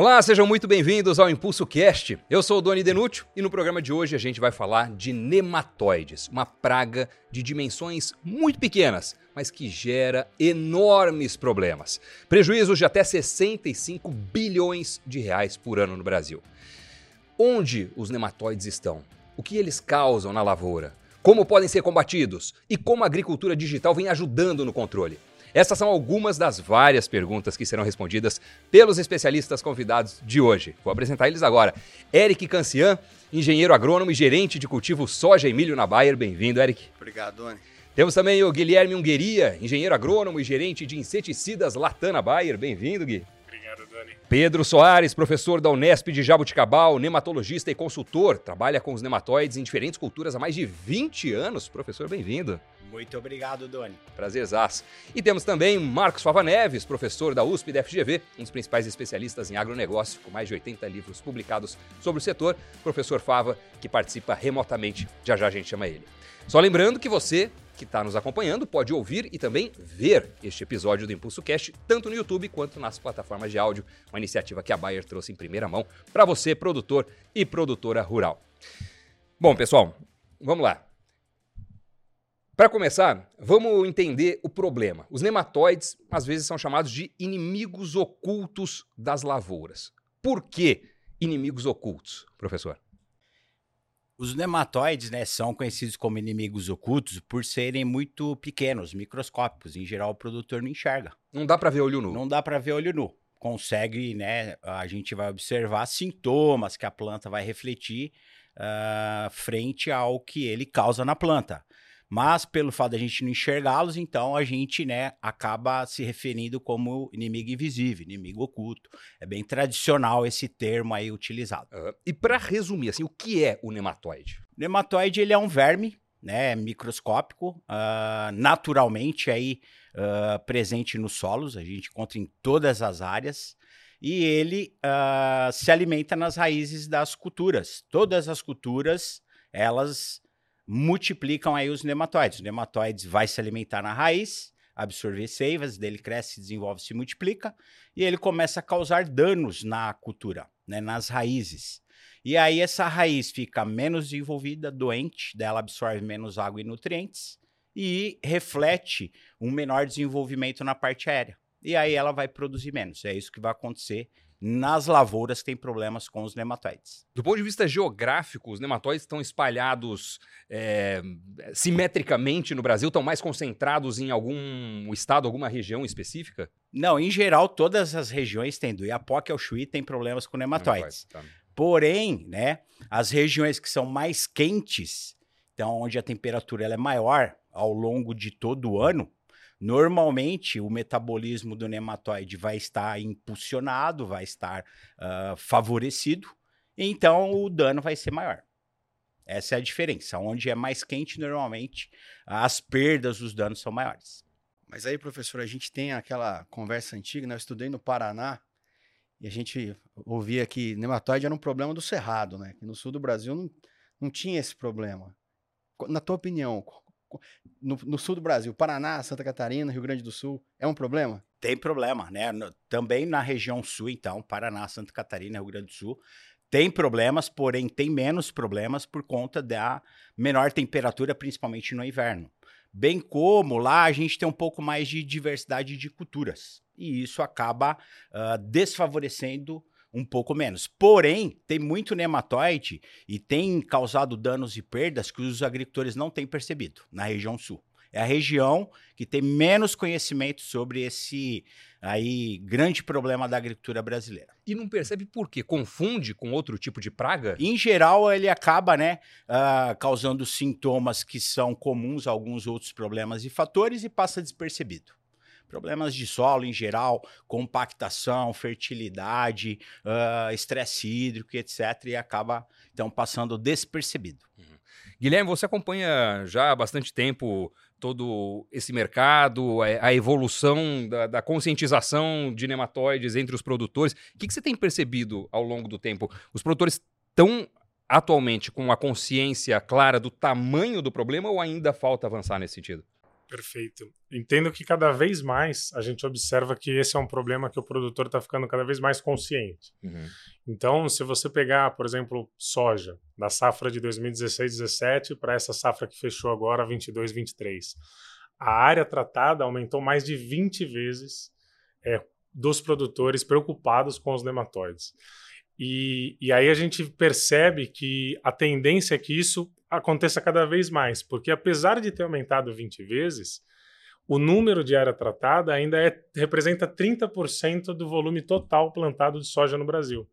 Olá, sejam muito bem-vindos ao Impulso Cast. Eu sou o Doni Denútil e no programa de hoje a gente vai falar de nematóides, uma praga de dimensões muito pequenas, mas que gera enormes problemas. Prejuízos de até 65 bilhões de reais por ano no Brasil. Onde os nematóides estão? O que eles causam na lavoura? Como podem ser combatidos? E como a agricultura digital vem ajudando no controle? Essas são algumas das várias perguntas que serão respondidas pelos especialistas convidados de hoje. Vou apresentar eles agora. Eric Cancian, engenheiro agrônomo e gerente de cultivo soja e milho na Bayer. Bem-vindo, Eric. Obrigado, Doni. Temos também o Guilherme Ungueria, engenheiro agrônomo e gerente de inseticidas Latana Bayer. Bem-vindo, Gui. Obrigado, Dani. Pedro Soares, professor da Unesp de Jabuticabal, nematologista e consultor, trabalha com os nematóides em diferentes culturas há mais de 20 anos. Professor, bem-vindo. Muito obrigado, Doni. Prazerzaço. E temos também Marcos Fava Neves, professor da USP e da FGV, um dos principais especialistas em agronegócio, com mais de 80 livros publicados sobre o setor. Professor Fava, que participa remotamente. Já já a gente chama ele. Só lembrando que você que está nos acompanhando pode ouvir e também ver este episódio do Impulso Cast, tanto no YouTube quanto nas plataformas de áudio, uma iniciativa que a Bayer trouxe em primeira mão para você, produtor e produtora rural. Bom, pessoal, vamos lá. Para começar, vamos entender o problema. Os nematóides às vezes são chamados de inimigos ocultos das lavouras. Por que inimigos ocultos, professor? Os nematóides né, são conhecidos como inimigos ocultos por serem muito pequenos, microscópicos. Em geral, o produtor não enxerga. Não dá para ver olho nu. Não dá para ver olho nu. Consegue, né? A gente vai observar sintomas que a planta vai refletir uh, frente ao que ele causa na planta. Mas pelo fato de a gente não enxergá-los, então a gente, né, acaba se referindo como inimigo invisível, inimigo oculto. É bem tradicional esse termo aí utilizado. Uh, e para resumir, assim, o que é o nematóide? O nematóide ele é um verme, né, microscópico, uh, naturalmente aí uh, presente nos solos. A gente encontra em todas as áreas e ele uh, se alimenta nas raízes das culturas. Todas as culturas, elas multiplicam aí os nematóides. O nematóides vai se alimentar na raiz, absorver seivas, dele cresce, desenvolve, se multiplica, e ele começa a causar danos na cultura, né, nas raízes. E aí essa raiz fica menos desenvolvida, doente, dela absorve menos água e nutrientes, e reflete um menor desenvolvimento na parte aérea. E aí ela vai produzir menos. É isso que vai acontecer nas lavouras tem problemas com os nematóides. Do ponto de vista geográfico, os nematóides estão espalhados é, simetricamente no Brasil? Estão mais concentrados em algum estado, alguma região específica? Não, em geral, todas as regiões têm. Do Iapoque ao Chuí tem problemas com nematóides. Tá. Porém, né, as regiões que são mais quentes, então onde a temperatura ela é maior ao longo de todo o ano, Normalmente, o metabolismo do nematóide vai estar impulsionado, vai estar uh, favorecido, então o dano vai ser maior. Essa é a diferença. Onde é mais quente, normalmente, as perdas, os danos são maiores. Mas aí, professor, a gente tem aquela conversa antiga, né? Eu estudei no Paraná e a gente ouvia que nematóide era um problema do cerrado, né? No sul do Brasil não, não tinha esse problema. Na tua opinião, no, no, sul do Brasil, Paraná, Santa Catarina, Rio Grande do Sul, é um problema? Tem problema, né? No, também na região sul, então, Paraná, Santa Catarina, Rio Grande do Sul, tem problemas, porém tem menos problemas por conta da menor temperatura, principalmente no inverno. Bem como lá a gente tem um pouco mais de diversidade de culturas. E isso acaba uh, desfavorecendo um pouco menos. Porém, tem muito nematóide e tem causado danos e perdas que os agricultores não têm percebido na região sul. É a região que tem menos conhecimento sobre esse aí grande problema da agricultura brasileira. E não percebe por quê? Confunde com outro tipo de praga? Em geral, ele acaba né, uh, causando sintomas que são comuns a alguns outros problemas e fatores e passa despercebido. Problemas de solo em geral, compactação, fertilidade, uh, estresse hídrico, etc. E acaba, então, passando despercebido. Uhum. Guilherme, você acompanha já há bastante tempo todo esse mercado, a evolução da, da conscientização de nematóides entre os produtores. O que, que você tem percebido ao longo do tempo? Os produtores estão atualmente com a consciência clara do tamanho do problema ou ainda falta avançar nesse sentido? Perfeito. Entendo que cada vez mais a gente observa que esse é um problema que o produtor está ficando cada vez mais consciente. Uhum. Então, se você pegar, por exemplo, soja, da safra de 2016-17 para essa safra que fechou agora, 22-23, a área tratada aumentou mais de 20 vezes é, dos produtores preocupados com os nematóides. E, e aí a gente percebe que a tendência é que isso aconteça cada vez mais, porque apesar de ter aumentado 20 vezes, o número de área tratada ainda é, representa 30% do volume total plantado de soja no Brasil.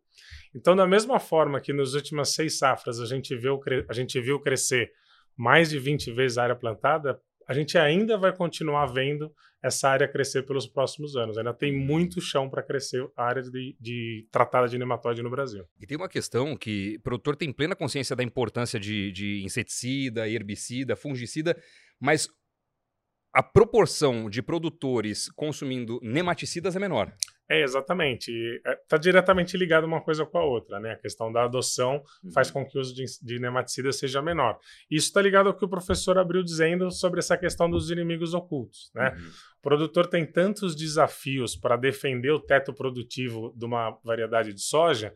Então, da mesma forma que nas últimas seis safras a gente viu, a gente viu crescer mais de 20 vezes a área plantada, a gente ainda vai continuar vendo essa área crescer pelos próximos anos. Ainda tem muito chão para crescer a área de, de, tratada de nematóide no Brasil. E tem uma questão que o produtor tem plena consciência da importância de, de inseticida, herbicida, fungicida, mas a proporção de produtores consumindo nematicidas é menor. É, exatamente. Está é, diretamente ligado uma coisa com a outra, né? A questão da adoção uhum. faz com que o uso de, de nematicida seja menor. Isso está ligado ao que o professor abriu dizendo sobre essa questão dos inimigos ocultos, né? Uhum. O produtor tem tantos desafios para defender o teto produtivo de uma variedade de soja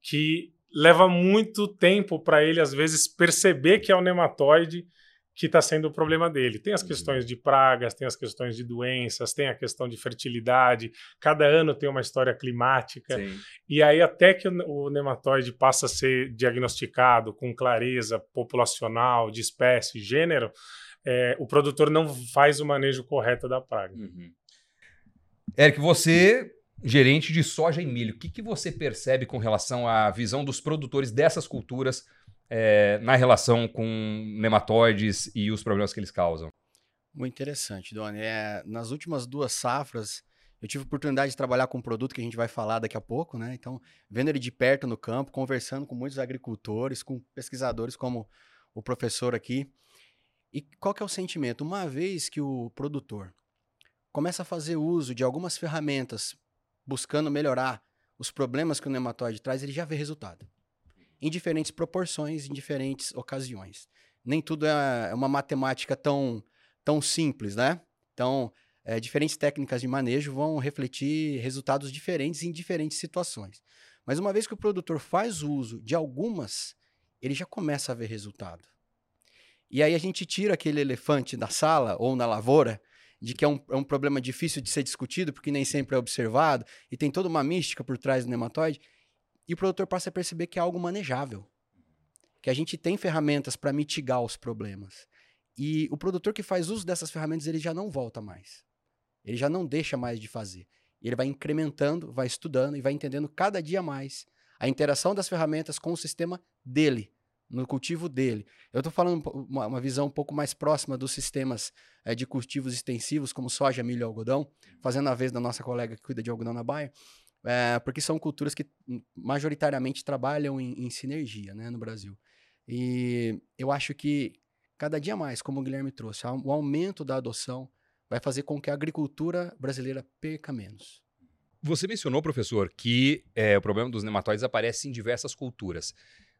que leva muito tempo para ele, às vezes, perceber que é o nematóide que está sendo o problema dele. Tem as uhum. questões de pragas, tem as questões de doenças, tem a questão de fertilidade. Cada ano tem uma história climática. Sim. E aí, até que o, nematóide passa a ser diagnosticado com clareza populacional, de espécie, gênero, é, o produtor não faz o manejo correto da praga. Uhum. Eric, você, gerente de soja e milho, o que, que você percebe com relação à visão dos produtores dessas culturas? É, na relação com nematóides e os problemas que eles causam? Muito interessante, Doni. É, nas últimas duas safras, eu tive a oportunidade de trabalhar com um produto que a gente vai falar daqui a pouco, né? Então, vendo ele de perto no campo, conversando com muitos agricultores, com pesquisadores como o professor aqui. E qual que é o sentimento? Uma vez que o produtor começa a fazer uso de algumas ferramentas buscando melhorar os problemas que o nematóide traz, ele já vê resultado em diferentes proporções, em diferentes ocasiões. Nem tudo é, é uma matemática tão, tão simples, né? Então, é, diferentes técnicas de manejo vão refletir resultados diferentes em diferentes situações. Mas uma vez que o produtor faz uso de algumas, ele já começa a ver resultado. E aí a gente tira aquele elefante da sala ou na lavoura, de que é um, é um problema difícil de ser discutido, porque nem sempre é observado, e tem toda uma mística por trás do nematóide, e o produtor passa a perceber que é algo manejável. Que a gente tem ferramentas para mitigar os problemas. E o produtor que faz uso dessas ferramentas, ele já não volta mais. Ele já não deixa mais de fazer. Ele vai incrementando, vai estudando e vai entendendo cada dia mais a interação das ferramentas com o sistema dele, no cultivo dele. Eu estou falando uma, uma, visão um pouco mais próxima dos sistemas é, de cultivos extensivos, como soja, milho e algodão, fazendo a vez da nossa colega que cuida de algodão na Baia. É, porque são culturas que majoritariamente trabalham em, em, sinergia né, no Brasil. E eu acho que cada dia mais, como o Guilherme trouxe, o aumento da adoção vai fazer com que a agricultura brasileira perca menos. Você mencionou, professor, que é, o problema dos nematóides aparece em diversas culturas.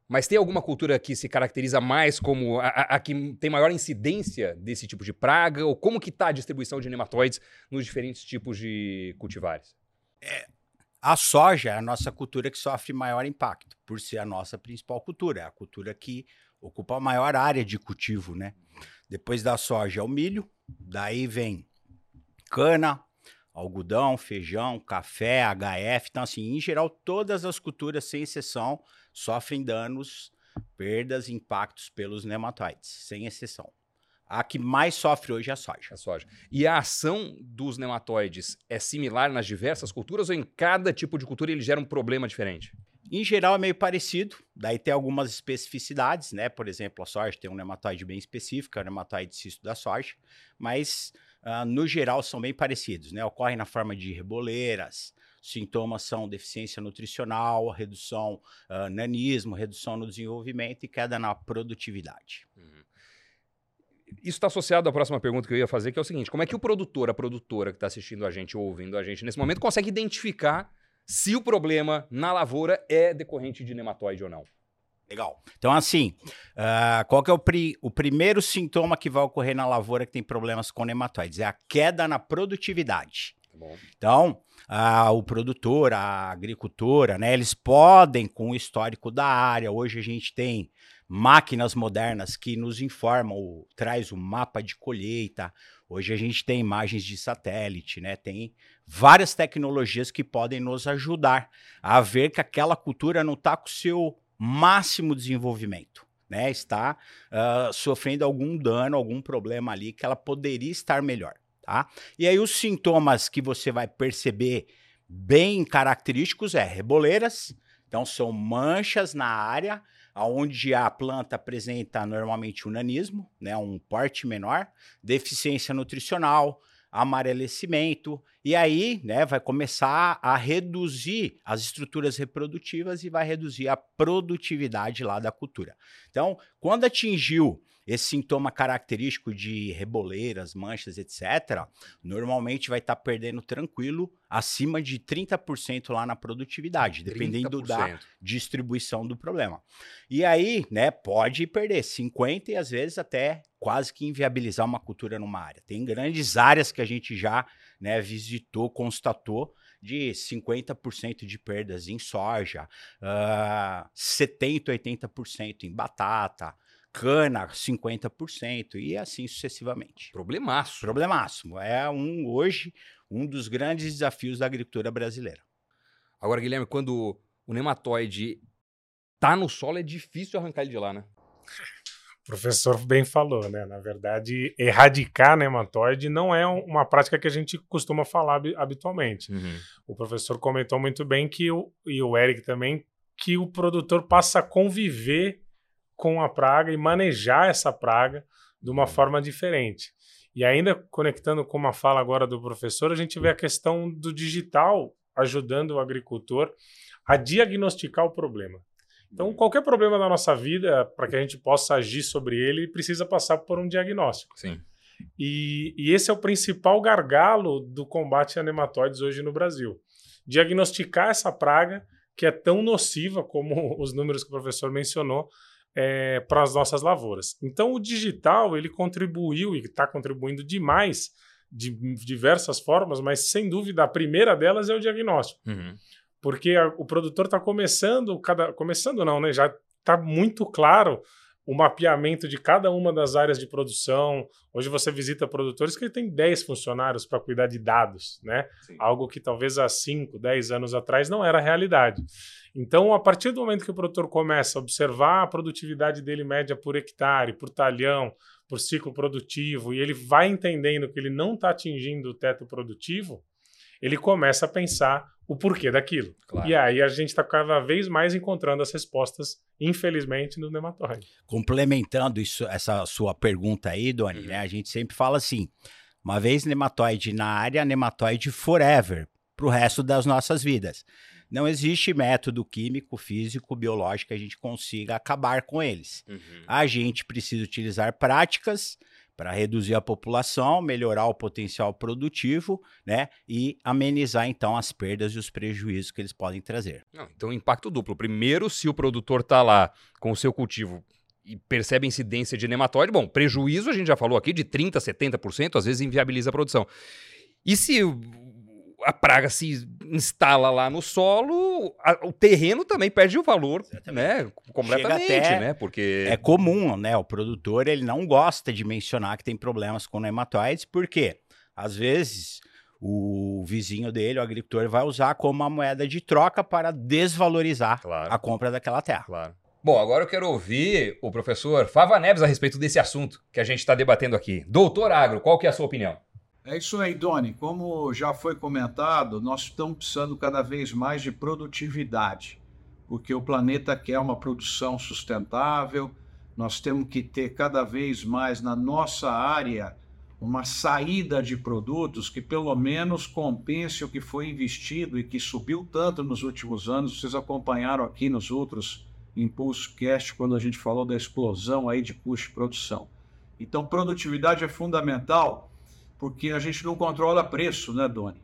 Mas tem alguma cultura que se caracteriza mais como a, a, a que tem maior incidência desse tipo de praga? Ou como que está a distribuição de nematóides nos diferentes tipos de cultivares? É, a soja é a nossa cultura que sofre maior impacto, por ser a nossa principal cultura, é a cultura que ocupa a maior área de cultivo, né? Depois da soja é o milho, daí vem cana, algodão, feijão, café, HF. Então, assim, em geral, todas as culturas, sem exceção, sofrem danos, perdas, impactos pelos nematóides, sem exceção. A que mais sofre hoje é a soja. A soja. E a ação dos nematóides é similar nas diversas culturas ou em cada tipo de cultura ele gera um problema diferente? Em geral é meio parecido, daí tem algumas especificidades, né? Por exemplo, a soja tem um nematóide bem específico, é o nematóide cisto da soja, mas uh, no geral são bem parecidos, né? Ocorrem na forma de reboleiras, sintomas são deficiência nutricional, redução, uh, nanismo, redução no desenvolvimento e queda na produtividade. Uhum. Isso está associado à próxima pergunta que eu ia fazer, que é o seguinte: como é que o produtor, a produtora que está assistindo a gente ou ouvindo a gente nesse momento, consegue identificar se o problema na lavoura é decorrente de nematóide ou não? Legal. Então, assim, uh, qual que é o, pri o primeiro sintoma que vai ocorrer na lavoura que tem problemas com nematóides? É a queda na produtividade. Tá então, uh, o produtor, a agricultora, né, eles podem, com o histórico da área, hoje a gente tem máquinas modernas que nos informam, traz o mapa de colheita. Hoje a gente tem imagens de satélite, né? Tem várias tecnologias que podem nos ajudar a ver que aquela cultura não está com o seu máximo desenvolvimento. Né, está uh, sofrendo algum dano, algum problema ali que ela poderia estar melhor, tá? E aí os sintomas que você vai perceber bem característicos é reboleiras, então são manchas na área onde a planta apresenta normalmente um nanismo, né, um porte menor, deficiência nutricional, amarelecimento, e aí né, vai começar a reduzir as estruturas reprodutivas e vai reduzir a produtividade lá da cultura. Então, quando atingiu esse sintoma característico de reboleiras, manchas, etc., normalmente vai estar tá perdendo tranquilo acima de 30% lá na produtividade, dependendo 30%. da distribuição do problema. E aí, né, pode perder 50% e às vezes até quase que inviabilizar uma cultura numa área. Tem grandes áreas que a gente já né, visitou, constatou de 50% de perdas em soja, uh, 70%, 80% em batata, cana 50% e assim sucessivamente. Problemaço. Problemaço. É um hoje um dos grandes desafios da agricultura brasileira. Agora, Guilherme, quando o nematóide tá no solo é difícil arrancar ele de lá, né? O professor bem falou, né? Na verdade, erradicar nematóide não é uma prática que a gente costuma falar habitualmente. Uhum. O professor comentou muito bem que o, e o Eric também que o produtor passa a conviver com a praga e manejar essa praga de uma forma diferente. E ainda conectando com uma fala agora do professor, a gente vê a questão do digital ajudando o agricultor a diagnosticar o problema. Então, qualquer problema da nossa vida, para que a gente possa agir sobre ele, precisa passar por um diagnóstico. Sim. E, e esse é o principal gargalo do combate a nematóides hoje no Brasil. Diagnosticar essa praga que é tão nociva como os números que o professor mencionou, é, para as nossas lavouras. Então, o digital ele contribuiu e está contribuindo demais de diversas formas, mas sem dúvida a primeira delas é o diagnóstico, uhum. porque a, o produtor está começando, cada, começando não, né? Já está muito claro o mapeamento de cada uma das áreas de produção. Hoje você visita produtores que têm 10 funcionários para cuidar de dados, né? Sim. Algo que talvez há 5, 10 anos atrás não era realidade. Então, a partir do momento que o produtor começa a observar a produtividade dele média por hectare, por talhão, por ciclo produtivo, e ele vai entendendo que ele não está atingindo o teto produtivo, ele começa a pensar o porquê daquilo. Claro. E aí a gente está cada vez mais encontrando as respostas, infelizmente, no nematóide. Complementando isso, essa sua pergunta aí, Doni, uhum. né, a gente sempre fala assim: uma vez nematóide na área, nematóide forever, para o resto das nossas vidas. Não existe método químico, físico, biológico que a gente consiga acabar com eles. Uhum. A gente precisa utilizar práticas para reduzir a população, melhorar o potencial produtivo, né, e amenizar então as perdas e os prejuízos que eles podem trazer. Não, então, impacto duplo. Primeiro, se o produtor está lá com o seu cultivo e percebe incidência de nematóide, bom, prejuízo a gente já falou aqui de 30, 70%, às vezes inviabiliza a produção. E se a praga se instala lá no solo, a, o terreno também perde o valor, né? Completamente, até, né? Porque é comum, né? O produtor ele não gosta de mencionar que tem problemas com nematóides, porque às vezes o vizinho dele, o agricultor, vai usar como uma moeda de troca para desvalorizar claro. a compra daquela terra. Claro. Bom, agora eu quero ouvir o professor Fava Neves a respeito desse assunto que a gente está debatendo aqui. Doutor Agro, qual que é a sua opinião? É isso aí, Doni. Como já foi comentado, nós estamos precisando cada vez mais de produtividade, porque o planeta quer uma produção sustentável. Nós temos que ter cada vez mais na nossa área uma saída de produtos que pelo menos compense o que foi investido e que subiu tanto nos últimos anos. Vocês acompanharam aqui nos outros Impulso Cast quando a gente falou da explosão aí de custo de produção. Então, produtividade é fundamental porque a gente não controla preço, né, Doni?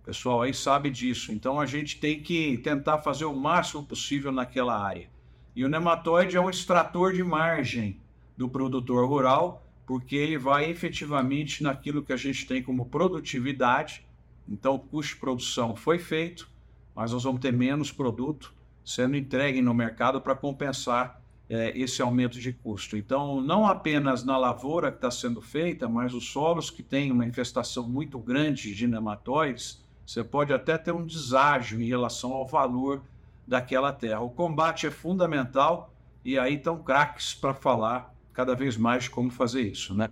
O pessoal aí sabe disso. Então a gente tem que tentar fazer o máximo possível naquela área. E o nematóide é um extrator de margem do produtor rural, porque ele vai efetivamente naquilo que a gente tem como produtividade. Então, o custo de produção foi feito, mas nós vamos ter menos produto sendo entregue no mercado para compensar é, esse aumento de custo. Então, não apenas na lavoura que está sendo feita, mas os solos que têm uma infestação muito grande de nematóides, você pode até ter um deságio em relação ao valor daquela terra. O combate é fundamental e aí estão craques para falar cada vez mais como fazer isso, né?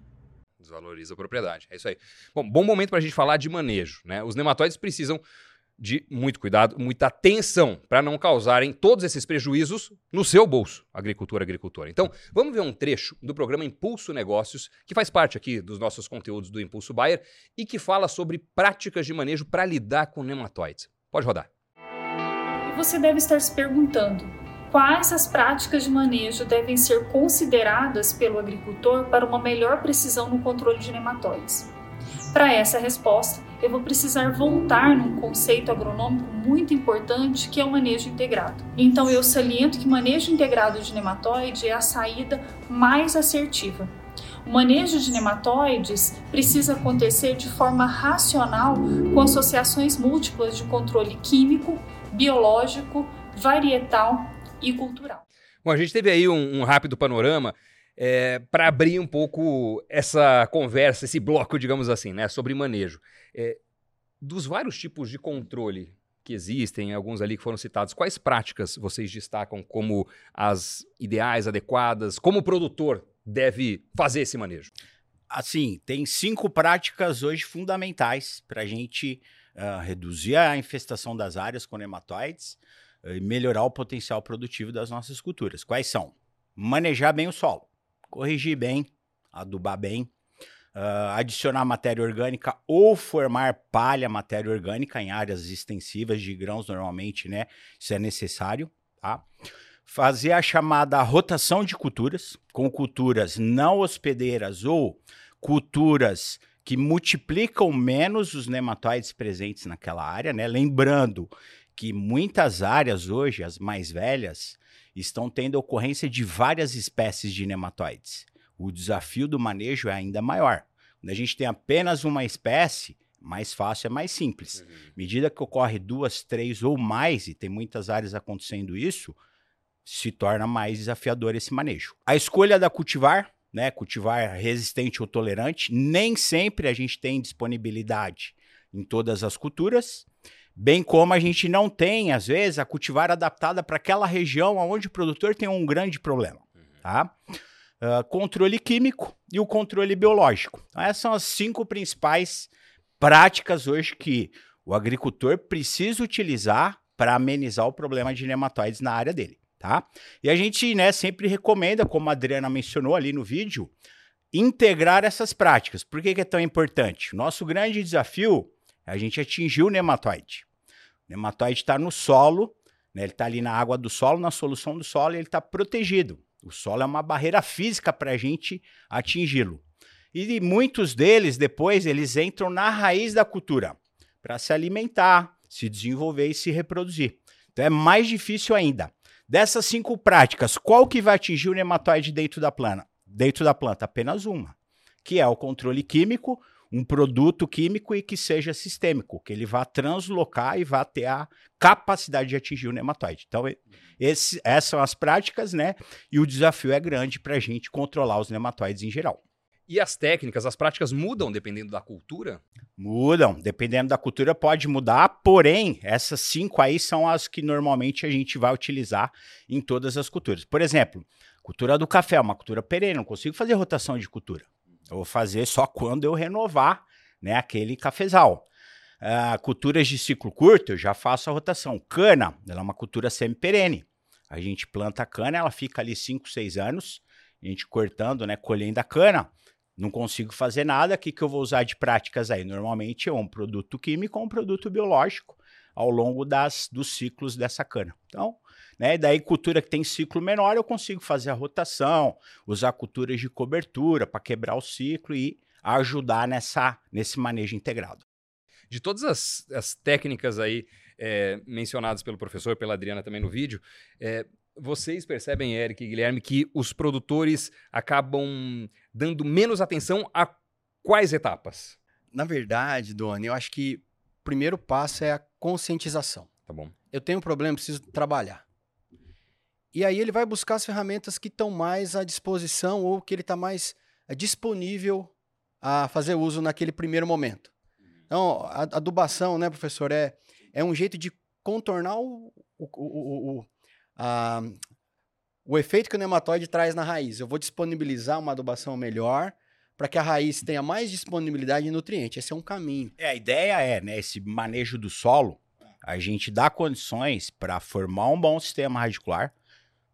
Desvaloriza a propriedade. É isso aí. Bom, bom momento para a gente falar de manejo, né? Os nematóides precisam de muito cuidado, muita atenção para não causarem todos esses prejuízos no seu bolso, agricultor, agricultora. Então, vamos ver um trecho do programa Impulso Negócios, que faz parte aqui dos nossos conteúdos do Impulso Bayer e que fala sobre práticas de manejo para lidar com nematóides. Pode rodar. E você deve estar se perguntando: quais as práticas de manejo devem ser consideradas pelo agricultor para uma melhor precisão no controle de nematóides? Para essa resposta, eu vou precisar voltar num conceito agronômico muito importante que é o manejo integrado. Então eu saliento que manejo integrado de nematóide é a saída mais assertiva. O manejo de nematóides precisa acontecer de forma racional com associações múltiplas de controle químico, biológico, varietal e cultural. Bom, a gente teve aí um, um rápido panorama é, para abrir um pouco essa conversa, esse bloco, digamos assim, né, sobre manejo. É, dos vários tipos de controle que existem, alguns ali que foram citados, quais práticas vocês destacam como as ideais, adequadas? Como o produtor deve fazer esse manejo? Assim, tem cinco práticas hoje fundamentais para a gente uh, reduzir a infestação das áreas com nematóides uh, e melhorar o potencial produtivo das nossas culturas. Quais são? Manejar bem o solo, corrigir bem, adubar bem, uh, adicionar matéria orgânica ou formar palha matéria orgânica em áreas extensivas de grãos normalmente, né? Isso é necessário, tá? Fazer a chamada rotação de culturas, com culturas não hospedeiras ou culturas que multiplicam menos os nematóides presentes naquela área, né? Lembrando que muitas áreas hoje, as mais velhas, estão tendo ocorrência de várias espécies de nematóides o desafio do manejo é ainda maior. Quando a gente tem apenas uma espécie, mais fácil é mais simples. Uhum. medida que ocorre duas, três ou mais, e tem muitas áreas acontecendo isso, se torna mais desafiador esse manejo. A escolha da cultivar, né, cultivar resistente ou tolerante, nem sempre a gente tem disponibilidade em todas as culturas, bem como a gente não tem, às vezes, a cultivar adaptada para aquela região onde o produtor tem um grande problema, tá? uh, controle químico e o controle biológico. Então, essas são as cinco principais práticas hoje que o agricultor precisa utilizar para amenizar o problema de nematóides na área dele. Tá? E a gente né, sempre recomenda, como a Adriana mencionou ali no vídeo, integrar essas práticas. Por que, que é tão importante? Nosso grande desafio a gente atingir o nematóide. O nematóide está no solo, né, ele está ali na água do solo, na solução do solo, e ele está protegido. O solo é uma barreira física para a gente atingi-lo. E muitos deles, depois, eles entram na raiz da cultura para se alimentar, se desenvolver e se reproduzir. Então é mais difícil ainda. Dessas cinco práticas, qual que vai atingir o nematóide dentro da planta? Dentro da planta, apenas uma, que é o controle químico, um produto químico e que seja sistêmico, que ele vá translocar e vá ter a capacidade de atingir o nematóide. Então, esse, essas são as práticas, né? E o desafio é grande para a gente controlar os nematóides em geral. E as técnicas, as práticas mudam dependendo da cultura? Mudam, dependendo da cultura pode mudar, porém, essas cinco aí são as que normalmente a gente vai utilizar em todas as culturas. Por exemplo, cultura do café é uma cultura perene, não consigo fazer rotação de cultura. Eu vou fazer só quando eu renovar né, aquele cafezal. Uh, culturas de ciclo curto, eu já faço a rotação. Cana, ela é uma cultura semi-perene. A gente planta a cana, ela fica ali 5, 6 anos, a gente cortando, né, colhendo a cana. Não consigo fazer nada. O que, que eu vou usar de práticas aí? Normalmente é um produto químico ou um produto biológico ao longo das, dos ciclos dessa cana. Então, né? Daí, cultura que tem ciclo menor, eu consigo fazer a rotação, usar culturas de cobertura para quebrar o ciclo e ajudar nessa, nesse manejo integrado. De todas as, as técnicas aí é, mencionadas pelo professor, pela Adriana também no vídeo, é, vocês percebem, Eric e Guilherme, que os produtores acabam dando menos atenção a quais etapas? Na verdade, Doni, eu acho que o primeiro passo é a conscientização. Tá bom. Eu tenho um problema, preciso trabalhar. E aí ele vai buscar as ferramentas que estão mais à disposição ou que ele está mais é, disponível a fazer uso naquele primeiro momento. Então, a adubação, né, professor, é, é um jeito de contornar o, o, o, o, a, o efeito que o nematóide traz na raiz. Eu vou disponibilizar uma adubação melhor para que a raiz tenha mais disponibilidade de nutriente. Esse é um caminho. É, a ideia é, né, esse manejo do solo, a gente dá condições para formar um bom sistema radicular,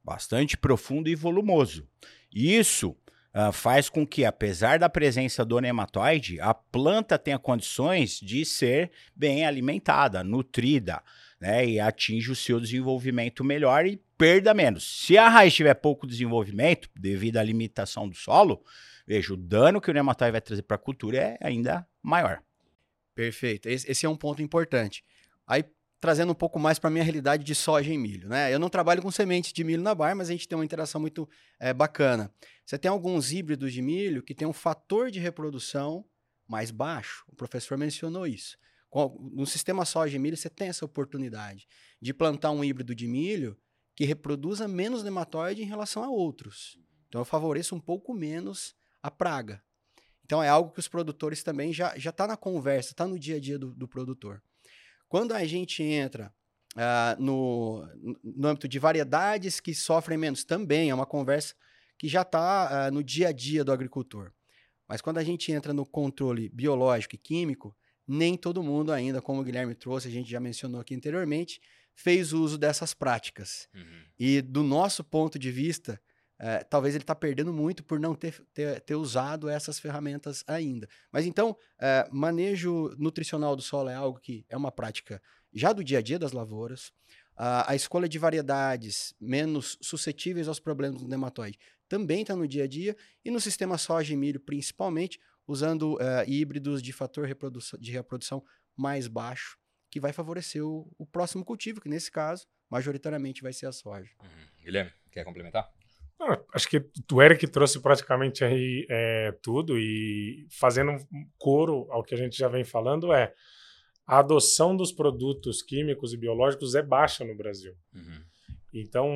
bastante profundo e volumoso. Isso uh, faz com que, apesar da presença do nematóide, a planta tenha condições de ser bem alimentada, nutrida, né, e atinja o seu desenvolvimento melhor e perda menos. Se a raiz tiver pouco desenvolvimento, devido à limitação do solo, veja, o dano que o nematóide vai trazer para a cultura é ainda maior. Perfeito. Esse é um ponto importante. Aí, trazendo um pouco mais para a minha realidade de soja e milho. Né? Eu não trabalho com sementes de milho na bar, mas a gente tem uma interação muito é, bacana. Você tem alguns híbridos de milho que tem um fator de reprodução mais baixo. O professor mencionou isso. No sistema soja e milho, você tem essa oportunidade de plantar um híbrido de milho que reproduza menos nematóide em relação a outros. Então, eu favoreço um pouco menos a praga. Então, é algo que os produtores também já está na conversa, está no dia a dia do, do produtor. Quando a gente entra uh, no, no âmbito de variedades que sofrem menos, também é uma conversa que já está uh, ah, no dia a dia do agricultor. Mas quando a gente entra no controle biológico e químico, nem todo mundo ainda, como o Guilherme trouxe, a gente já mencionou aqui anteriormente, fez uso dessas práticas. Uhum. E do nosso ponto de vista, é, talvez ele está perdendo muito por não ter, ter, ter, usado essas ferramentas ainda. Mas então, é, manejo nutricional do solo é algo que é uma prática já do dia a dia das lavouras. A, a escolha de variedades menos suscetíveis aos problemas do nematóide também está no dia a dia. E no sistema soja e milho, principalmente, usando uh, híbridos de fator de reprodução mais baixo, que vai favorecer o, o, próximo cultivo, que nesse caso, majoritariamente vai ser a soja. Uhum. Guilherme, quer complementar? Acho que o Eric trouxe praticamente aí é, tudo e fazendo um coro ao que a gente já vem falando é a adoção dos produtos químicos e biológicos é baixa no Brasil. Uhum. Então,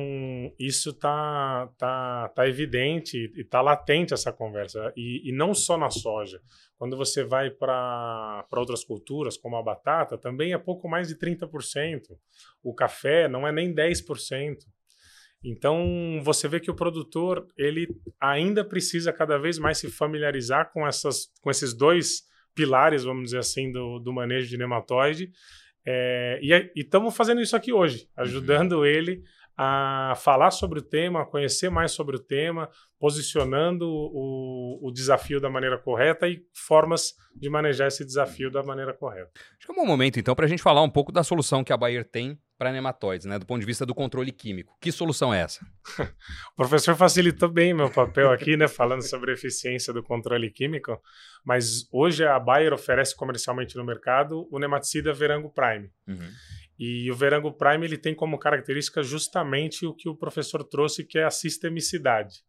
isso está tá, tá evidente e está latente essa conversa. E, e, não só na soja. Quando você vai para outras culturas, como a batata, também é pouco mais de 30%. O café não é nem 10%. Então, você vê que o produtor ele ainda precisa cada vez mais se familiarizar com, essas, com esses dois pilares, vamos dizer assim, do, do manejo de nematóide. É, e estamos fazendo isso aqui hoje, ajudando uhum. ele a falar sobre o tema, a conhecer mais sobre o tema, posicionando o, o desafio da maneira correta e formas de manejar esse desafio da maneira correta. Acho que é um bom momento, então, para a gente falar um pouco da solução que a Bayer tem para nematóides, né, do ponto de vista do controle químico. Que solução é essa? o professor facilitou bem meu papel aqui, né, falando sobre a eficiência do controle químico, mas hoje a Bayer oferece comercialmente no mercado o nematicida Verango Prime. Uhum. E o Verango Prime ele tem como característica justamente o que o professor trouxe, que é a sistemicidade.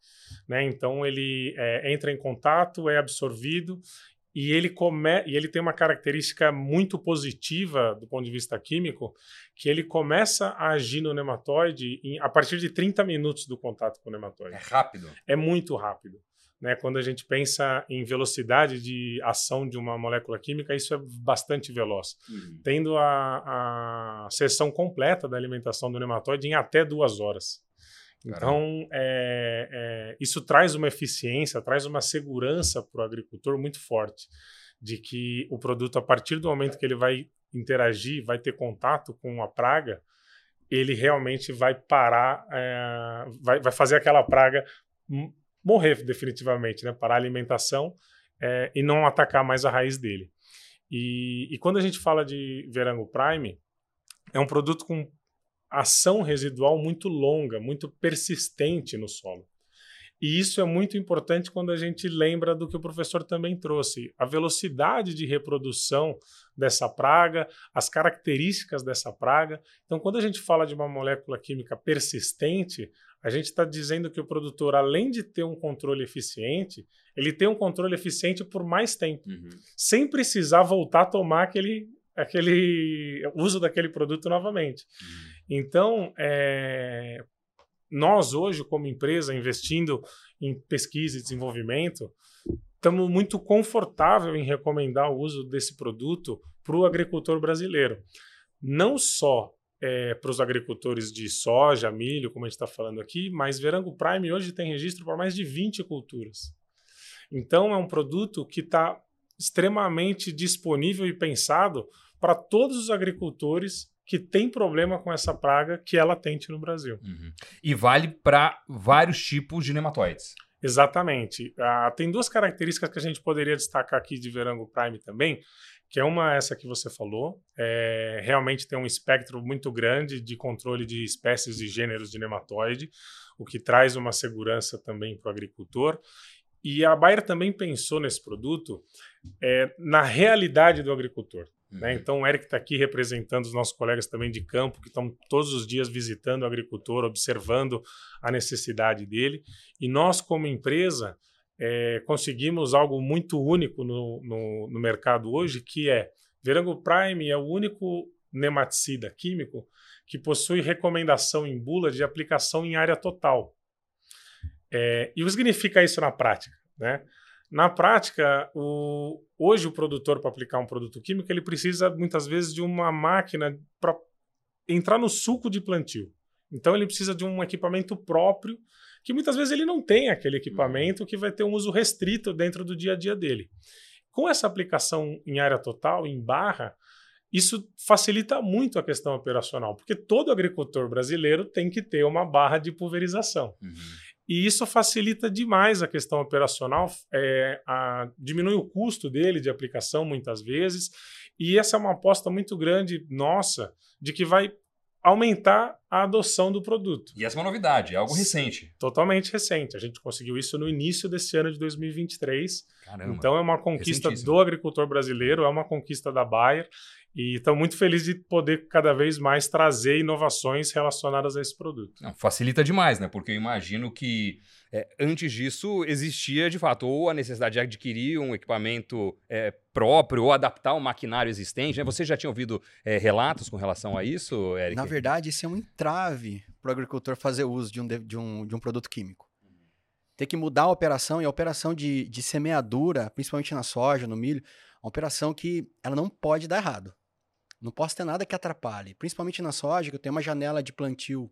Né? Então ele é, entra em contato, é absorvido e ele, come... e ele tem uma característica muito positiva do ponto de vista químico, que ele começa a agir no nematóide em... a partir de 30 minutos do contato com o nematóide. É rápido. É muito rápido. Né? Quando a gente pensa em velocidade de ação de uma molécula química, isso é bastante veloz. Uhum. Tendo a, a sessão completa da alimentação do nematóide em até duas horas. Então, é, é, isso traz uma eficiência, traz uma segurança para o agricultor muito forte, de que o produto, a partir do momento que ele vai interagir, vai ter contato com a praga, ele realmente vai parar, é, vai, vai fazer aquela praga morrer definitivamente, né? Parar a alimentação é, e não atacar mais a raiz dele. E, e, quando a gente fala de Verango Prime, é um produto com ação residual muito longa, muito persistente no solo. E isso é muito importante quando a gente lembra do que o professor também trouxe: a velocidade de reprodução dessa praga, as características dessa praga. Então, quando a gente fala de uma molécula química persistente, a gente está dizendo que o produtor, além de ter um controle eficiente, ele tem um controle eficiente por mais tempo, uhum. sem precisar voltar a tomar aquele, aquele uso daquele produto novamente. Uhum. Então, é, nós hoje, como empresa, investindo em pesquisa e desenvolvimento, estamos muito confortável em recomendar o uso desse produto para o agricultor brasileiro. Não só é, para os agricultores de soja, milho, como a gente está falando aqui, mas Verango Prime hoje tem registro para mais de 20 culturas. Então, é um produto que está extremamente disponível e pensado para todos os agricultores que tem problema com essa praga que ela tente no Brasil. Uhum. E vale para vários tipos de nematóides. Exatamente. Ah, tem duas características que a gente poderia destacar aqui de Verango Prime também, que é uma essa que você falou, é, realmente tem um espectro muito grande de controle de espécies e gêneros de nematóide, o que traz uma segurança também para o agricultor. E a Bayer também pensou nesse produto é, na realidade do agricultor. Né? Uhum. Né? Então, o Eric está aqui representando os nossos colegas também de campo, que estão todos os dias visitando o agricultor, observando a necessidade dele. E nós, como empresa, é, conseguimos algo muito único no, no, no mercado hoje, que é Verango Prime é o único nematicida químico que possui recomendação em bula de aplicação em área total. É, e o que significa isso na prática? Né? Na prática, o, hoje o produtor, para aplicar um produto químico, ele precisa muitas vezes de uma máquina para entrar no suco de plantio. Então ele precisa de um equipamento próprio, que muitas vezes ele não tem aquele equipamento que vai ter um uso restrito dentro do dia a dia dele. Com essa aplicação em área total, em barra, isso facilita muito a questão operacional, porque todo agricultor brasileiro tem que ter uma barra de pulverização. Uhum. E isso facilita demais a questão operacional, é, a, diminui o custo dele de aplicação muitas vezes. E essa é uma aposta muito grande nossa de que vai aumentar a adoção do produto. E essa é uma novidade, é algo recente. Totalmente recente. A gente conseguiu isso no início desse ano de 2023. Caramba, então é uma conquista do agricultor brasileiro, é uma conquista da Bayer e estou muito feliz de poder cada vez mais trazer inovações relacionadas a esse produto. Não, facilita demais, né? Porque eu imagino que é, antes disso existia de fato ou a necessidade de adquirir um equipamento é, próprio ou adaptar um maquinário existente. Né? Você já tinha ouvido é, relatos com relação a isso, Eric? Na verdade, isso é um entrave para o agricultor fazer uso de um, de, um, de um produto químico. Tem que mudar a operação e a operação de, de semeadura, principalmente na soja, no milho, uma operação que ela não pode dar errado. Não posso ter nada que atrapalhe. Principalmente na soja, que eu tenho uma janela de plantio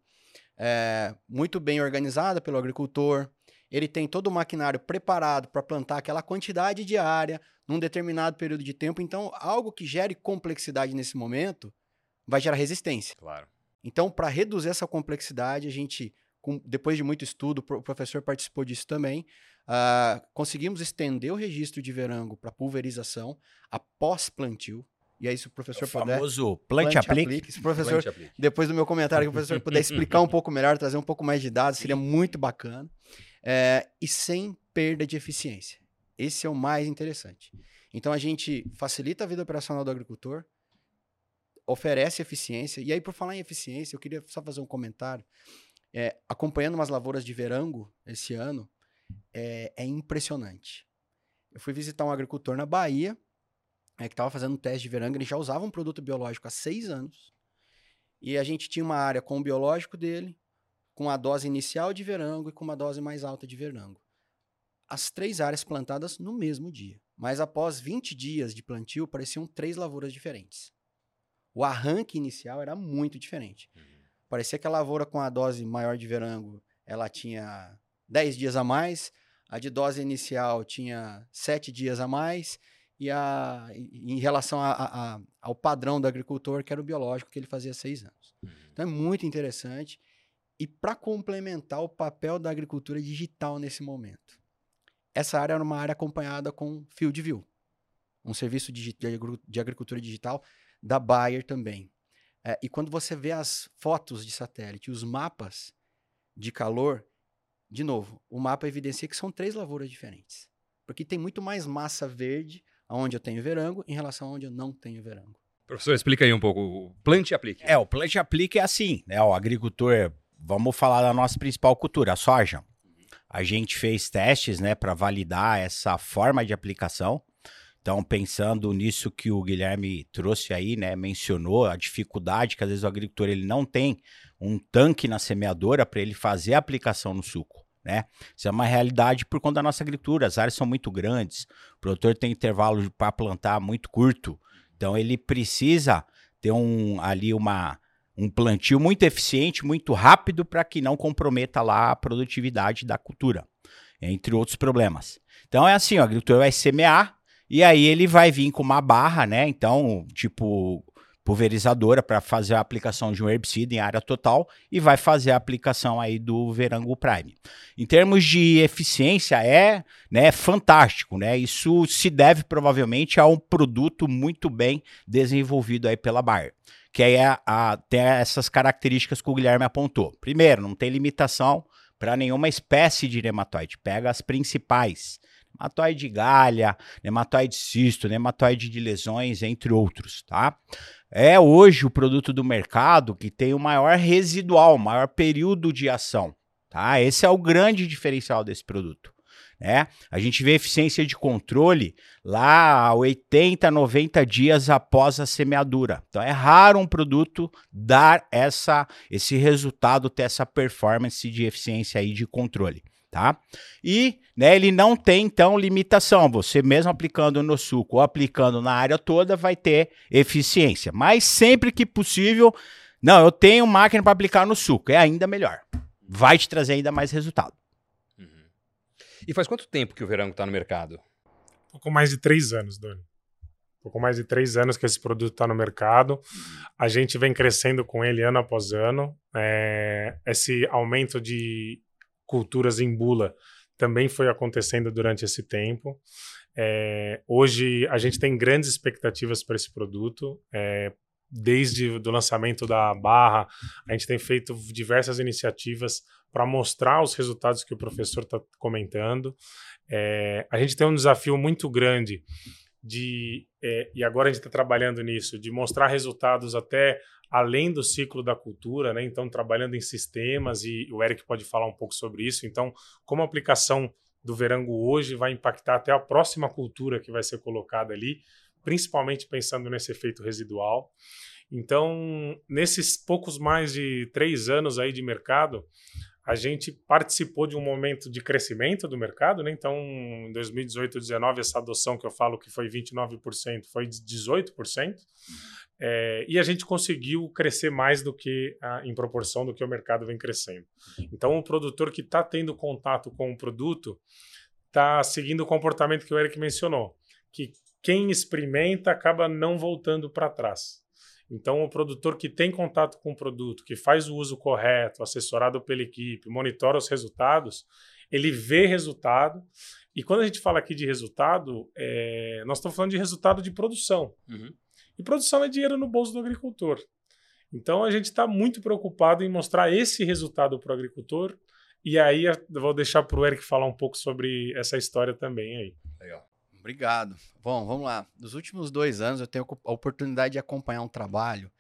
é, muito bem organizada pelo agricultor. Ele tem todo o maquinário preparado para plantar aquela quantidade de área num determinado período de tempo. Então, algo que gere complexidade nesse momento vai gerar resistência. Claro. Então, para reduzir essa complexidade, a gente, com, depois de muito estudo, o professor participou disso também, uh, conseguimos estender o registro de verango para pulverização após plantio. E aí, se o professor é o puder. famoso aplique. aplique. Se o professor, aplique. depois do meu comentário, que o professor puder explicar um pouco melhor, trazer um pouco mais de dados, seria muito bacana. É, e sem perda de eficiência. Esse é o mais interessante. Então, a gente facilita a vida operacional do agricultor, oferece eficiência. E aí, por falar em eficiência, eu queria só fazer um comentário. É, acompanhando umas lavouras de verango esse ano, é, é impressionante. Eu fui visitar um agricultor na Bahia é, que estava fazendo um teste de veranga, ele já usava um produto biológico há seis anos. E a gente tinha uma área com o biológico dele, com a dose inicial de verango e com uma dose mais alta de verango. As três áreas plantadas no mesmo dia. Mas após 20 dias de plantio, pareciam três lavouras diferentes. O arranque inicial era muito diferente. Uhum. Parecia que a lavoura com a dose maior de verango, ela tinha 10 dias a mais, a de dose inicial tinha 7 dias a mais, e a, em relação a, a, ao padrão do agricultor, que era o biológico, que ele fazia seis anos. Uhum. Então é muito interessante. E para complementar o papel da agricultura digital nesse momento, essa área era uma área acompanhada com FieldView, um serviço de, de agricultura digital da Bayer também. É, e quando você vê as fotos de satélite, os mapas de calor, de novo, o mapa evidencia que são três lavouras diferentes. Porque tem muito mais massa verde onde eu tenho verango em relação a onde eu não tenho verango. Professor, explica aí um pouco o plante e aplique. É, o plante e aplique é assim, né? O agricultor, vamos falar da nossa principal cultura, a soja. A gente fez testes, né, para validar essa forma de aplicação. Então, pensando nisso que o Guilherme trouxe aí, né, mencionou a dificuldade que às vezes o agricultor ele não tem um tanque na semeadora para ele fazer a aplicação no suco, né? Isso é uma realidade por conta da nossa agricultura, as áreas são muito grandes, o produtor tem intervalo para plantar muito curto, então ele precisa ter um ali uma um plantio muito eficiente, muito rápido para que não comprometa lá a produtividade da cultura, entre outros problemas. Então é assim, o agricultor vai semear, e aí ele vai vir com uma barra, né? Então, tipo, pulverizadora para fazer a aplicação de um herbicida em área total e vai fazer a aplicação aí do Verango Prime. Em termos de eficiência é, né, fantástico, né? Isso se deve provavelmente a um produto muito bem desenvolvido aí pela Bayer. Que aí é a, tem essas características que o Guilherme apontou. Primeiro, não tem limitação para nenhuma espécie de nematóide. Pega as principais nematóide de galha, nematóide cisto, nematóide de lesões, entre outros, tá? É hoje o produto do mercado que tem o maior residual, maior período de ação, tá? Esse é o grande diferencial desse produto. Né? A gente vê eficiência de controle lá 80, 90 dias após a semeadura. Então é raro um produto dar essa, esse resultado, ter essa performance de eficiência aí de controle tá? E né, ele não tem, então, limitação. Você mesmo aplicando no suco ou aplicando na área toda vai ter eficiência. Mas sempre que possível, não, eu tenho máquina para aplicar no suco, é ainda melhor. Vai te trazer ainda mais resultado. Uhum. E faz quanto tempo que o Verango está no mercado? Pouco mais de três anos, Doni. Pouco mais de três anos que esse produto está no mercado. A gente vem crescendo com ele ano após ano. É, esse aumento de culturas em bula também foi acontecendo durante esse tempo. É, hoje a gente tem grandes expectativas para esse produto. É, desde o lançamento da barra, a gente tem feito diversas iniciativas para mostrar os resultados que o professor está comentando. É, a gente tem um desafio muito grande de, e agora a gente está trabalhando nisso, de mostrar resultados até além do ciclo da cultura, né? Então, trabalhando em sistemas, e o Eric pode falar um pouco sobre isso. Então, como a aplicação do Verango hoje vai impactar até a próxima cultura que vai ser colocada ali, principalmente pensando nesse efeito residual. Então, nesses poucos mais de três anos aí de mercado, a gente participou de um momento de crescimento do mercado, né? Então, em 2018 e 2019, essa adoção que eu falo que foi 29%, foi 18%. É, e a gente conseguiu crescer mais do que em proporção do que o mercado vem crescendo. Então, o produtor que está tendo contato com o produto está seguindo o comportamento que o Eric mencionou, que quem experimenta acaba não voltando para trás. Então, o produtor que tem contato com o produto, que faz o uso correto, assessorado pela equipe, monitora os resultados, ele vê resultado. E quando a gente fala aqui de resultado, é, nós estamos falando de resultado de produção. Uhum. E produção é dinheiro no bolso do agricultor. Então a gente está muito preocupado em mostrar esse resultado para o agricultor. E aí vou deixar para o Eric falar um pouco sobre essa história também aí. Legal. Obrigado. Bom, vamos lá. Nos últimos dois anos eu tenho a oportunidade de acompanhar um trabalho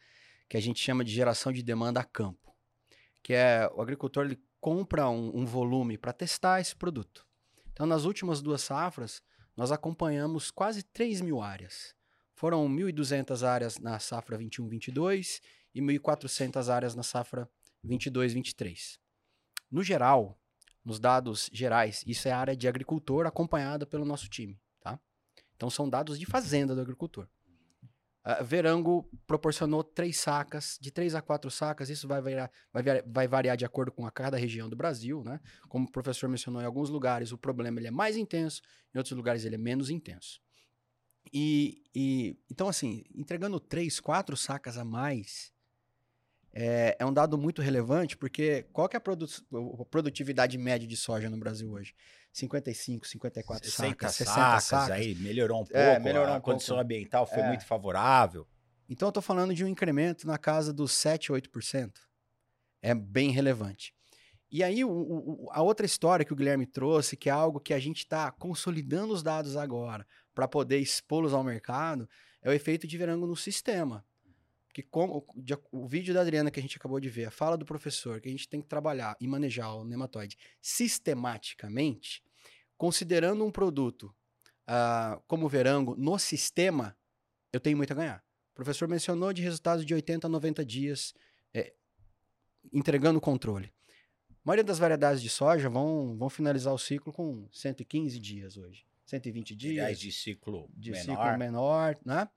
que a gente chama de geração de demanda a campo, que é o agricultor ele compra um, um volume para testar esse produto. Então, nas últimas duas safras, nós acompanhamos quase 3 mil áreas. Foram 1.200 áreas na safra 21-22 e 1.400 áreas na safra 22-23. No geral, nos dados gerais, isso é área de agricultor acompanhada pelo nosso time, tá? Então são dados de fazenda do agricultor. Uh, Verango proporcionou três sacas, de três a quatro sacas, isso vai variar, vai, vai variar de acordo com a cada região do Brasil, né? Como o professor mencionou, em alguns lugares o problema ele é mais intenso, em outros lugares ele é menos intenso. E, e, então, assim, entregando três, quatro sacas a mais é, é um dado muito relevante, porque qual que é a, produ a, produtividade média de soja no Brasil hoje? 55, 54 sacas, 60 sacas, sacas. aí melhorou um é, pouco, é, melhorou a um condição pouco. ambiental foi é. muito favorável. Então eu estou falando de um incremento na casa dos 7, 8%. É bem relevante. E aí, o, o, a outra história que o Guilherme trouxe, que é algo que a gente está consolidando os dados agora para poder expô-los ao mercado, é o efeito de verango no sistema. Que como, o vídeo da Adriana que a gente acabou de ver, a fala do professor, que a gente tem que trabalhar e manejar o nematóide sistematicamente, considerando um produto uh, como verango no sistema, eu tenho muito a ganhar. O professor mencionou de resultados de 80 a 90 dias é, entregando controle. A maioria das variedades de soja vão, vão finalizar o ciclo com 115 dias hoje. 120 dias. De ciclo de menor. ciclo menor, né?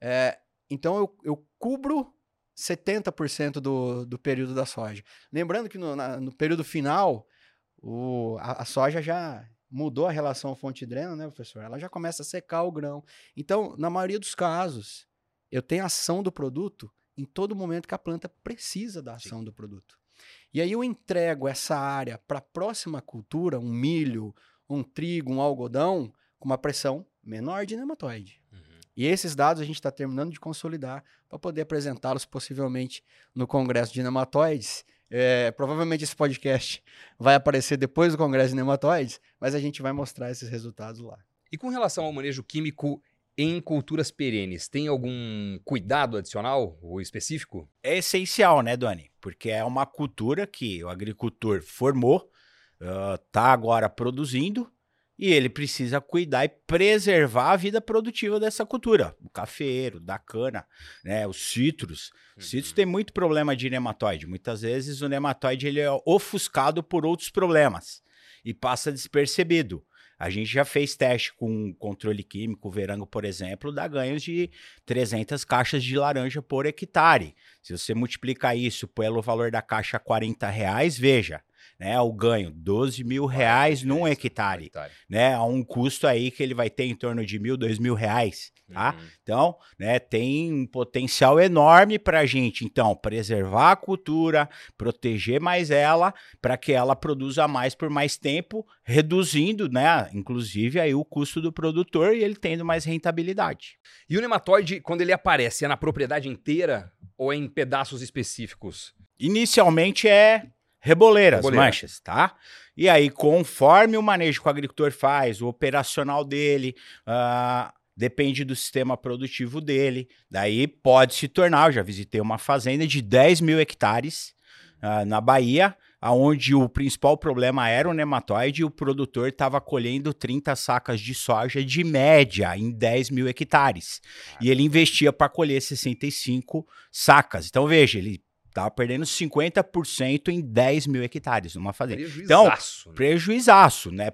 É, então eu, eu cubro 70% do, do período da soja. Lembrando que no, na, no período final, o, a, a, soja já mudou a relação fonte-dreno, né, professor? Ela já começa a secar o grão. Então, na maioria dos casos, eu tenho ação do produto em todo momento que a planta precisa da ação Sim. do produto. E aí eu entrego essa área para a próxima cultura, um milho, um trigo, um algodão, com uma pressão menor de nematóide. Uhum. E esses dados a gente está terminando de consolidar para poder apresentá-los possivelmente no Congresso de Nematóides. É, provavelmente esse podcast vai aparecer depois do Congresso de Nematóides, mas a gente vai mostrar esses resultados lá. E com relação ao manejo químico em culturas perenes, tem algum cuidado adicional ou específico? É essencial, né, Doni? Porque é uma cultura que o agricultor formou, está uh, agora produzindo, e ele precisa cuidar e preservar a vida produtiva dessa cultura. O cafeiro, da cana, né, os citros. Uhum. Citros tem muito problema de nematóide. Muitas vezes o nematóide ele é ofuscado por outros problemas e passa despercebido. A gente já fez teste com controle químico, verango, por exemplo, dá ganhos de 300 caixas de laranja por hectare. Se você multiplicar isso pelo valor da caixa a 40 reais, veja, né, o ganho, 12 mil reais num hectare, hectare, né, a um custo aí que ele vai ter em torno de mil, dois mil reais, tá? Uhum. Então, né, tem um potencial enorme para a gente, então, preservar a cultura, proteger mais ela, para que ela produza mais por mais tempo, reduzindo, né, inclusive aí o custo do produtor e ele tendo mais rentabilidade. E o nematóide, quando ele aparece, é na propriedade inteira ou é em pedaços específicos? Inicialmente é Reboleiras, Reboleira. manchas, tá? E aí, conforme o manejo que o agricultor faz, o operacional dele, uh, depende do sistema produtivo dele, daí pode se tornar. Eu já visitei uma fazenda de 10 mil hectares uh, na Bahia, onde o principal problema era o nematóide e o produtor estava colhendo 30 sacas de soja de média em 10 mil hectares. E ele investia para colher 65 sacas. Então, veja, ele Tava perdendo 50% em 10 mil hectares numa fazenda. Então, prejuizaço. Então, né? prejuizaço, né?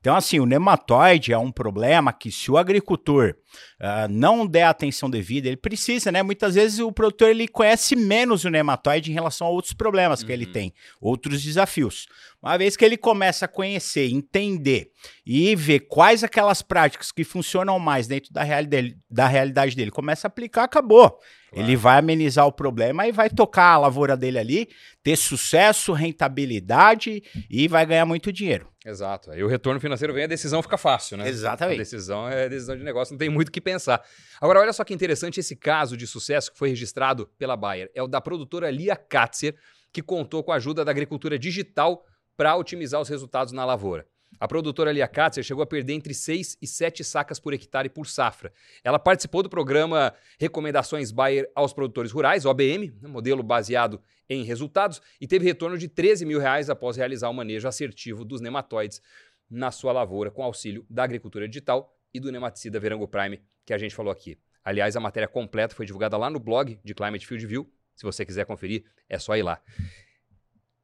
Então, assim, o nematóide é um problema que se o agricultor uh, não der atenção devida, ele precisa, né? Muitas vezes o produtor ele conhece menos o nematóide em relação a outros problemas uhum. que ele uhum. tem, outros desafios. Uma vez que ele começa a conhecer, entender e ver quais aquelas práticas que funcionam mais dentro da, real dele, da realidade dele, começa a aplicar, acabou. Claro. Ele vai amenizar o problema e vai tocar a lavoura dele ali, ter sucesso, rentabilidade e vai ganhar muito dinheiro. Exato. Aí o retorno financeiro vem, a decisão fica fácil, né? Exatamente. A decisão é decisão de negócio, não tem muito o que pensar. Agora, olha só que interessante esse caso de sucesso que foi registrado pela Bayer. É o da produtora Lia Katzer, que contou com a ajuda da agricultura digital para otimizar os resultados na lavoura. A produtora Lia Katzer chegou a perder entre 6 e 7 sacas por hectare por safra. Ela participou do programa Recomendações Bayer aos Produtores Rurais, OBM, um modelo baseado em resultados, e teve retorno de 13 mil reais após realizar o manejo assertivo dos nematóides na sua lavoura, com auxílio da agricultura digital e do nematicida Verango Prime, que a gente falou aqui. Aliás, a matéria completa foi divulgada lá no blog de Climate Field View. Se você quiser conferir, é só ir lá.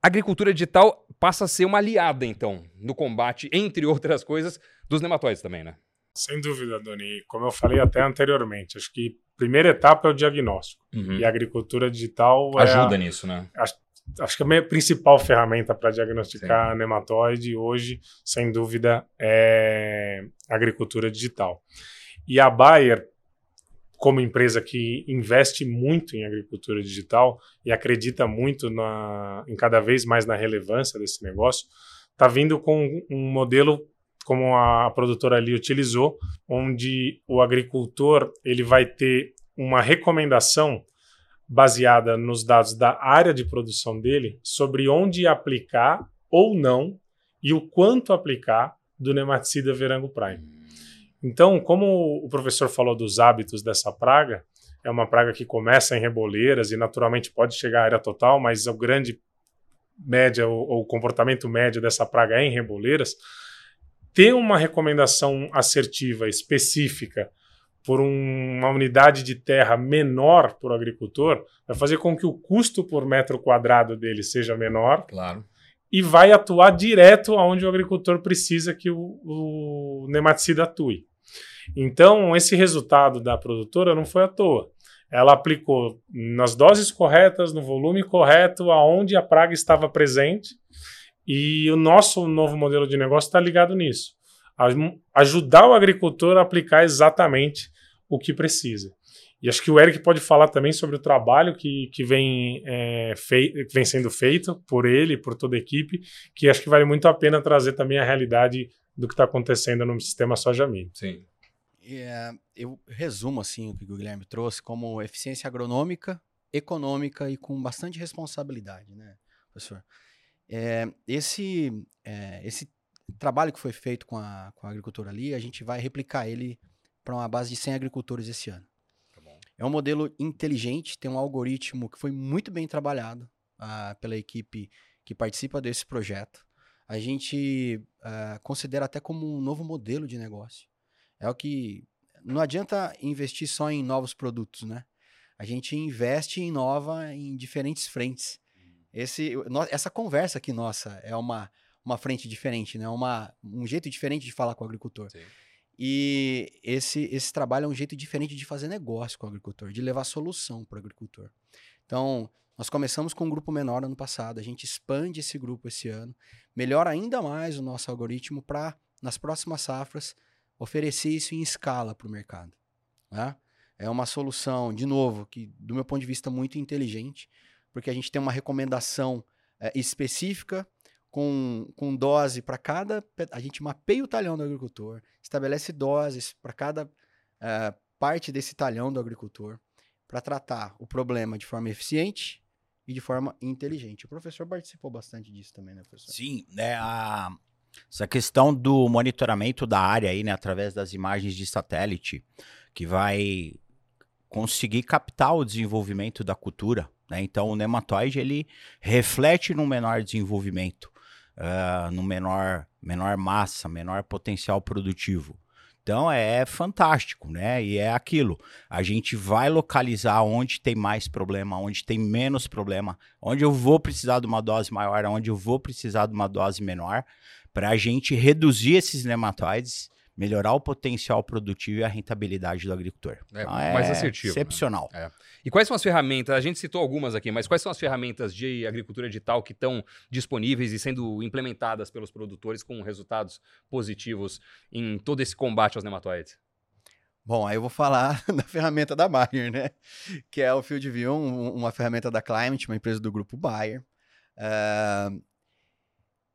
A agricultura digital passa a ser uma aliada, então, no combate, entre outras coisas, dos nematóides também, né? Sem dúvida, Doni. Como eu falei até anteriormente, acho que a primeira etapa é o diagnóstico. Uhum. E a agricultura digital ajuda é a, nisso, né? Acho, acho, que a minha principal ferramenta para diagnosticar Sim. nematóide hoje, sem dúvida, é a agricultura digital. E a Bayer como empresa que investe muito em agricultura digital e acredita muito na, em cada vez mais na relevância desse negócio, está vindo com um modelo como a produtora ali utilizou, onde o agricultor ele vai ter uma recomendação baseada nos dados da área de produção dele sobre onde aplicar ou não e o quanto aplicar do nematicida Verango Prime. Então, como o professor falou dos hábitos dessa praga, é uma praga que começa em reboleiras e naturalmente pode chegar à área total, mas o grande média, o, o comportamento médio dessa praga é em reboleiras. Ter uma recomendação assertiva, específica, por um, uma unidade de terra menor para o agricultor, vai fazer com que o custo por metro quadrado dele seja menor. Claro. E vai atuar direto aonde o agricultor precisa que o, o nematicida atue. Então, esse resultado da produtora não foi à toa. Ela aplicou nas doses corretas, no volume correto, aonde a praga estava presente. E o nosso novo modelo de negócio está ligado nisso. Ajudar o agricultor a aplicar exatamente o que precisa. E acho que o Eric pode falar também sobre o trabalho que, que vem, é, fei vem sendo feito por ele, por toda a equipe, que acho que vale muito a pena trazer também a realidade do que está acontecendo no sistema soja milho. Sim. É, eu resumo assim o que o Guilherme trouxe como eficiência agronômica, econômica e com bastante responsabilidade, né, professor? É, esse, é, esse trabalho que foi feito com a, com a agricultura ali, a gente vai replicar ele para uma base de 100 agricultores esse ano. Tá é um modelo inteligente, tem um algoritmo que foi muito bem trabalhado uh, pela equipe que participa desse projeto. A gente uh, considera até como um novo modelo de negócio. É o que. Não adianta investir só em novos produtos, né? A gente investe e inova em diferentes frentes. Esse, essa conversa aqui nossa é uma, uma frente diferente, né? Uma, um jeito diferente de falar com o agricultor. Sim. E esse, esse trabalho é um jeito diferente de fazer negócio com o agricultor, de levar solução para o agricultor. Então, nós começamos com um grupo menor ano passado, a gente expande esse grupo esse ano, melhora ainda mais o nosso algoritmo para, nas próximas safras, oferecer isso em escala para o mercado. Né? É uma solução, de novo, que do meu ponto de vista muito inteligente, porque a gente tem uma recomendação é, específica com, com dose para cada. A gente mapeia o talhão do agricultor, estabelece doses para cada uh, parte desse talhão do agricultor para tratar o problema de forma eficiente e de forma inteligente. O professor participou bastante disso também, né, professor? Sim, né, a, essa questão do monitoramento da área aí, né, através das imagens de satélite, que vai conseguir captar o desenvolvimento da cultura. Né? Então, o nematóide ele reflete no menor desenvolvimento, uh, no menor, menor massa, menor potencial produtivo. Então é fantástico, né? E é aquilo. A gente vai localizar onde tem mais problema, onde tem menos problema, onde eu vou precisar de uma dose maior, onde eu vou precisar de uma dose menor para a gente reduzir esses nematóides, melhorar o potencial produtivo e a rentabilidade do agricultor. É, então, é mais assertivo. Né? Excepcional. Né? É. E quais são as ferramentas? A gente citou algumas aqui, mas quais são as ferramentas de agricultura digital que estão disponíveis e sendo implementadas pelos produtores com resultados positivos em todo esse combate aos nematóides? Bom, aí eu vou falar da ferramenta da Bayer, né? Que é o FieldView, um, uma ferramenta da Climate, uma empresa do grupo Bayer. Uh,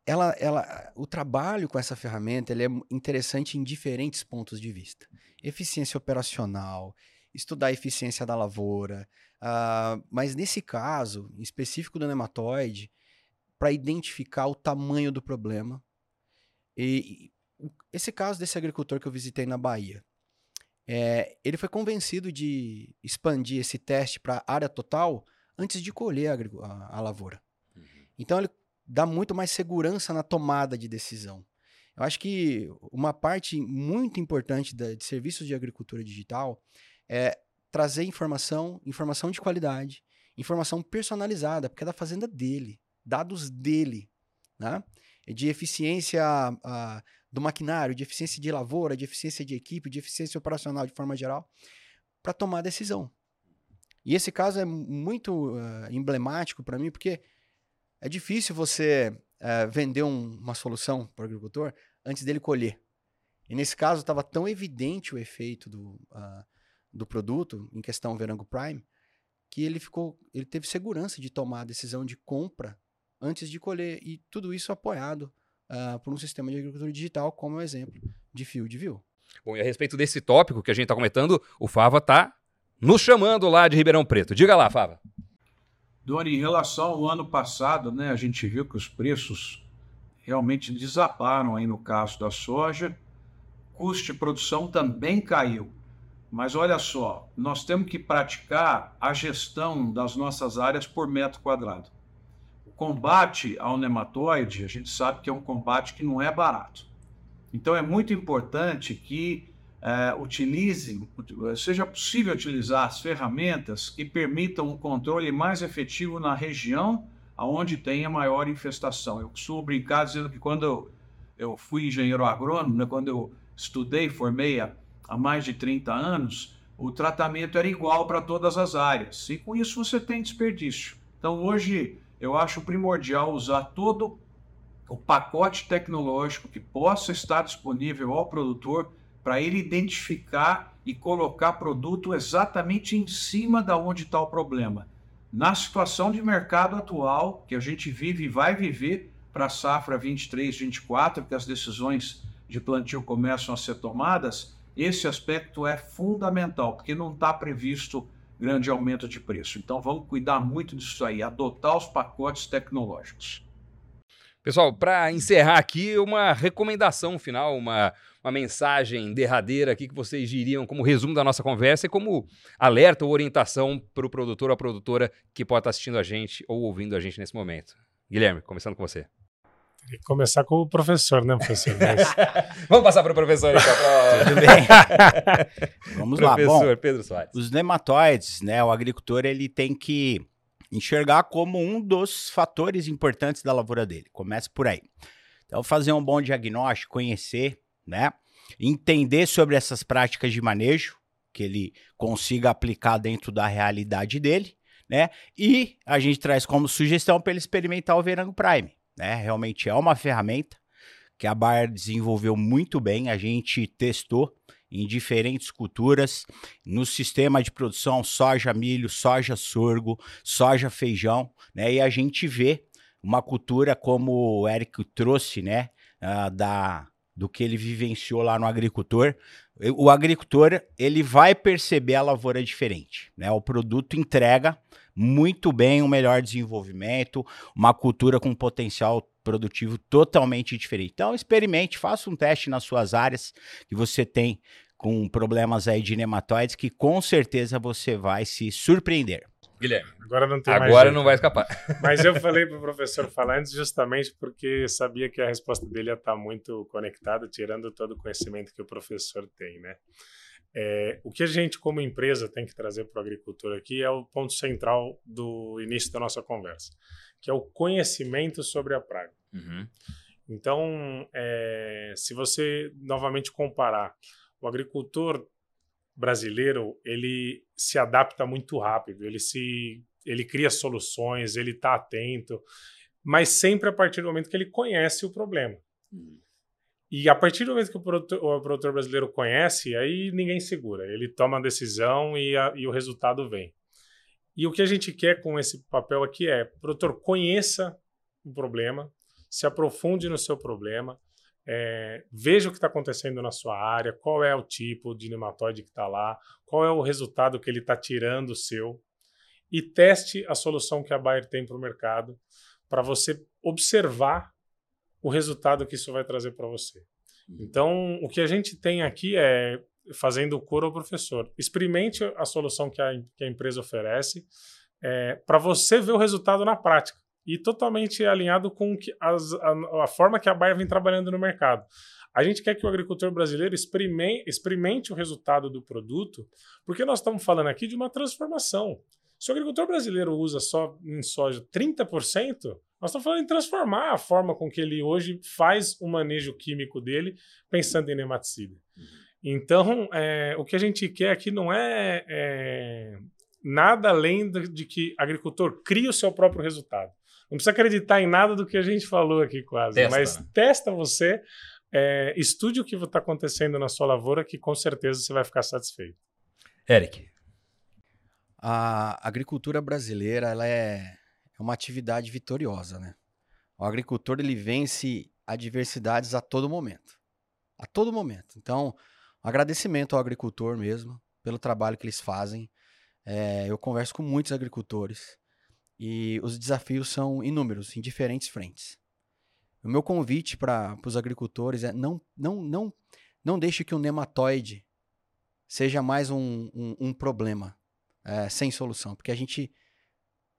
ela, ela, o trabalho com essa ferramenta ele é interessante em diferentes pontos de vista. Eficiência operacional, estudar a eficiência da lavoura, uh, mas nesse caso em específico do nematóide, para identificar o tamanho do problema. E, esse caso desse agricultor que eu visitei na Bahia, é, ele foi convencido de expandir esse teste para área total antes de colher a, a, a lavoura. Uhum. Então ele dá muito mais segurança na tomada de decisão. Eu acho que uma parte muito importante da, de serviços de agricultura digital é trazer informação, informação de qualidade, informação personalizada, porque é da fazenda dele, dados dele, né? De eficiência uh, do maquinário, de eficiência de lavoura, de eficiência de equipe, de eficiência operacional de forma geral, para tomar decisão. E esse caso é muito uh, emblemático para mim, porque é difícil você uh, vender um, uma solução para o agricultor antes dele colher. E nesse caso estava tão evidente o efeito do, uh, do produto, em questão Verango Prime, que ele ficou, ele teve segurança de tomar a decisão de compra antes de colher. E tudo isso apoiado uh, por um sistema de agricultura digital, como é o exemplo de Field View. Bom, e a respeito desse tópico que a gente está comentando, o Fava está nos chamando lá de Ribeirão Preto. Diga lá, Fava. Doni, em relação ao ano passado, né, a gente viu que os preços realmente desabaram aí no caso da soja. Custo de produção também caiu. Mas olha só, nós temos que praticar a gestão das nossas áreas por metro quadrado. O combate ao nematóide, a gente sabe que é um combate que não é barato. Então é muito importante que é, utilizem, seja possível utilizar as ferramentas que permitam um controle mais efetivo na região onde tem a maior infestação. Eu costumo brincar dizendo que quando eu, eu fui engenheiro agrônomo, né, quando eu estudei, formei há, há mais de 30 anos, o tratamento era igual para todas as áreas. E com isso você tem desperdício. Então hoje eu acho primordial usar todo o pacote tecnológico que possa estar disponível ao produtor para ele identificar e colocar produto exatamente em cima da onde está o problema. Na situação de mercado atual, que a gente vive e vai viver para a safra 23, 24, que as decisões de plantio começam a ser tomadas, esse aspecto é fundamental, porque não está previsto grande aumento de preço. Então vamos cuidar muito disso aí, adotar os pacotes tecnológicos. Pessoal, para encerrar aqui, uma recomendação final, uma, uma mensagem derradeira aqui que vocês diriam como resumo da nossa conversa e como alerta ou orientação para o produtor ou a produtora que pode estar assistindo a gente ou ouvindo a gente nesse momento. Guilherme, começando com você. Tem que começar com o professor, né, professor? Mas... Vamos passar para o professor, então. Tudo bem. Vamos lá. Professor Bom, Pedro Soares. os nematóides, né? O agricultor ele tem que enxergar como um dos fatores importantes da lavoura dele. Começa por aí. Então, fazer um bom diagnóstico, conhecer, né? Entender sobre essas práticas de manejo, que ele consiga aplicar dentro da realidade dele, né? E a gente traz como sugestão para ele experimentar o Verango Prime, né? Realmente é uma ferramenta que a Bayer desenvolveu muito bem, a gente testou em diferentes culturas, no sistema de produção soja, milho, soja, sorgo, soja, feijão, né? E a gente vê uma cultura como o Eric trouxe, né, uh, da do que ele vivenciou lá no agricultor. O agricultor, ele vai perceber a lavoura diferente, né? O produto entrega muito bem um melhor desenvolvimento, uma cultura com potencial produtivo totalmente diferente. Então, experimente, faça um teste nas suas áreas que você tem com problemas aí de nematóides, que com certeza você vai se surpreender. Guilherme. Agora não tem Agora não vai escapar. Mas eu falei para o professor falar antes justamente porque sabia que a resposta dele ia estar muito conectada, tirando todo o conhecimento que o professor tem, né? É, o que a gente, como empresa, tem que trazer para o agricultor aqui é o ponto central do início da nossa conversa, que é o conhecimento sobre a praga. Uhum. Então, é, se você novamente comparar o agricultor brasileiro, ele se adapta muito rápido, ele se ele cria soluções, ele está atento, mas sempre a partir do momento que ele conhece o problema. Uhum. E a partir do momento que o produtor, o produtor brasileiro conhece, aí ninguém segura. Ele toma a decisão e, a, e o resultado vem. E o que a gente quer com esse papel aqui é, produtor, conheça o problema, se aprofunde no seu problema, é, veja o que está acontecendo na sua área, qual é o tipo de nematóide que está lá, qual é o resultado que ele está tirando seu, e teste a solução que a Bayer tem para o mercado, para você observar o resultado que isso vai trazer para você. Então, o que a gente tem aqui é, fazendo o coro ao professor, experimente a solução que a, que a empresa oferece é, para você ver o resultado na prática e totalmente alinhado com as, a, a, forma que a Bayer vem trabalhando no mercado. A gente quer que o agricultor brasileiro experimente, experimente o resultado do produto, porque nós estamos falando aqui de uma transformação. Se o agricultor brasileiro usa só em soja 30%, nós estamos falando em transformar a forma com que ele hoje faz o manejo químico dele, pensando em nematicida. Então, é, o que a gente quer aqui não é, é nada além de que o agricultor crie o seu próprio resultado. Não precisa acreditar em nada do que a gente falou aqui quase, Testa, mas testa você, é, estude o que está acontecendo na sua lavoura, que com certeza você vai ficar satisfeito. Eric. A agricultura brasileira ela é, é uma atividade vitoriosa, né? O agricultor ele vence adversidades a todo momento, a todo momento. Então, um agradecimento ao agricultor mesmo pelo trabalho que eles fazem. É, eu converso com muitos agricultores E os desafios são inúmeros, em diferentes frentes. O meu convite para os agricultores é não, não, não, não deixe que o nematóide seja mais um, um, um problema é, sem solução, porque a gente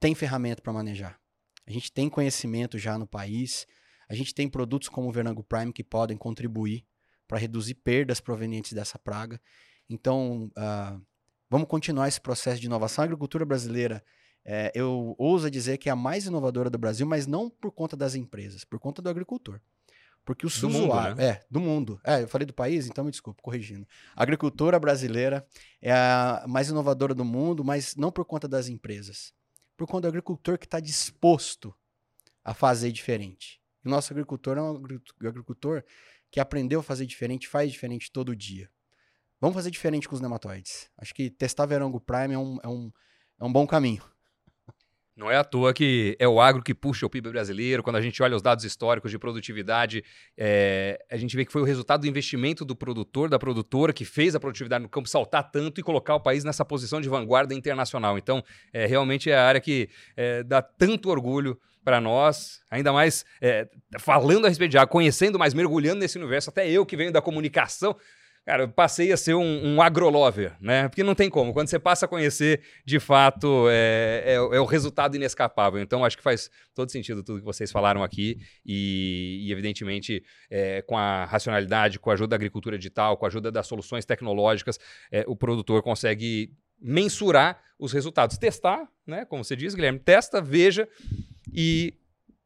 tem ferramenta para manejar. A gente tem conhecimento já no país, a gente tem produtos como o Vernango Prime que podem contribuir para reduzir perdas provenientes dessa praga. Então, uh, vamos continuar esse processo de inovação. A agricultura brasileira, é, eu ouso dizer que é a mais inovadora do Brasil, mas não por conta das empresas, por conta do agricultor. Porque o do usuário. Mundo, né? É, do mundo. É, eu falei do país, então me desculpe, corrigindo. A agricultura brasileira é a mais inovadora do mundo, mas não por conta das empresas. Por conta do agricultor que está disposto a fazer diferente. O nosso agricultor é um agricultor que aprendeu a fazer diferente, faz diferente todo dia. Vamos fazer diferente com os nematóides. Acho que testar Verango Prime é um, é um, é um bom caminho. Não é à toa que é o agro que puxa o PIB brasileiro. Quando a gente olha os dados históricos de produtividade, é, a gente vê que foi o resultado do investimento do produtor, da produtora, que fez a produtividade no campo saltar tanto e colocar o país nessa posição de vanguarda internacional. Então, é, realmente é a área que é, dá tanto orgulho para nós, ainda mais é, falando a respeito de agro, conhecendo mais, mergulhando nesse universo, até eu que venho da comunicação, Cara, eu passei a ser um, um agrolover, né? Porque não tem como. Quando você passa a conhecer, de fato, é, é, é, o resultado inescapável. Então, acho que faz todo sentido tudo que vocês falaram aqui. E, e evidentemente, é, com a racionalidade, com a ajuda da agricultura digital, com a ajuda das soluções tecnológicas, é, o produtor consegue mensurar os resultados. Testar, né? Como você diz, Guilherme, testa, veja e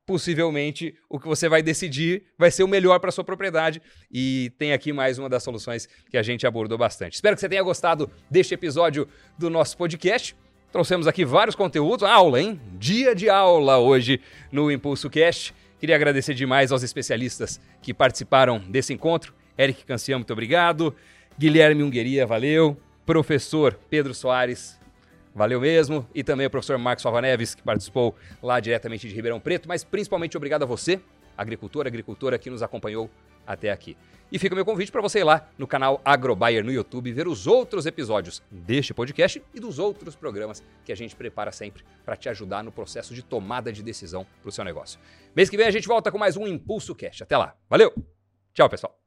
possivelmente o que você vai decidir vai ser o melhor para sua propriedade. E tem aqui mais uma das soluções que a gente abordou bastante. Espero que você tenha gostado deste episódio do nosso podcast. Trouxemos aqui vários conteúdos, aula, hein? Dia de aula hoje no Impulso Cast. Queria agradecer demais aos especialistas que participaram desse encontro. Eric Cancian, muito obrigado. Guilherme Ungueria, valeu. Professor Pedro Soares, Valeu mesmo. E também o professor Marcos Fava Neves, que participou lá diretamente de Ribeirão Preto, mas principalmente obrigado a você, agricultor, agricultora, que nos acompanhou até aqui. E fica o meu convite para você ir lá no canal AgroBuyer no YouTube ver os outros episódios deste podcast e dos outros programas que a gente prepara sempre para te ajudar no processo de tomada de decisão para o seu negócio. Mês que vem a gente volta com mais um Impulso Cash. Até lá. Valeu! Tchau, pessoal!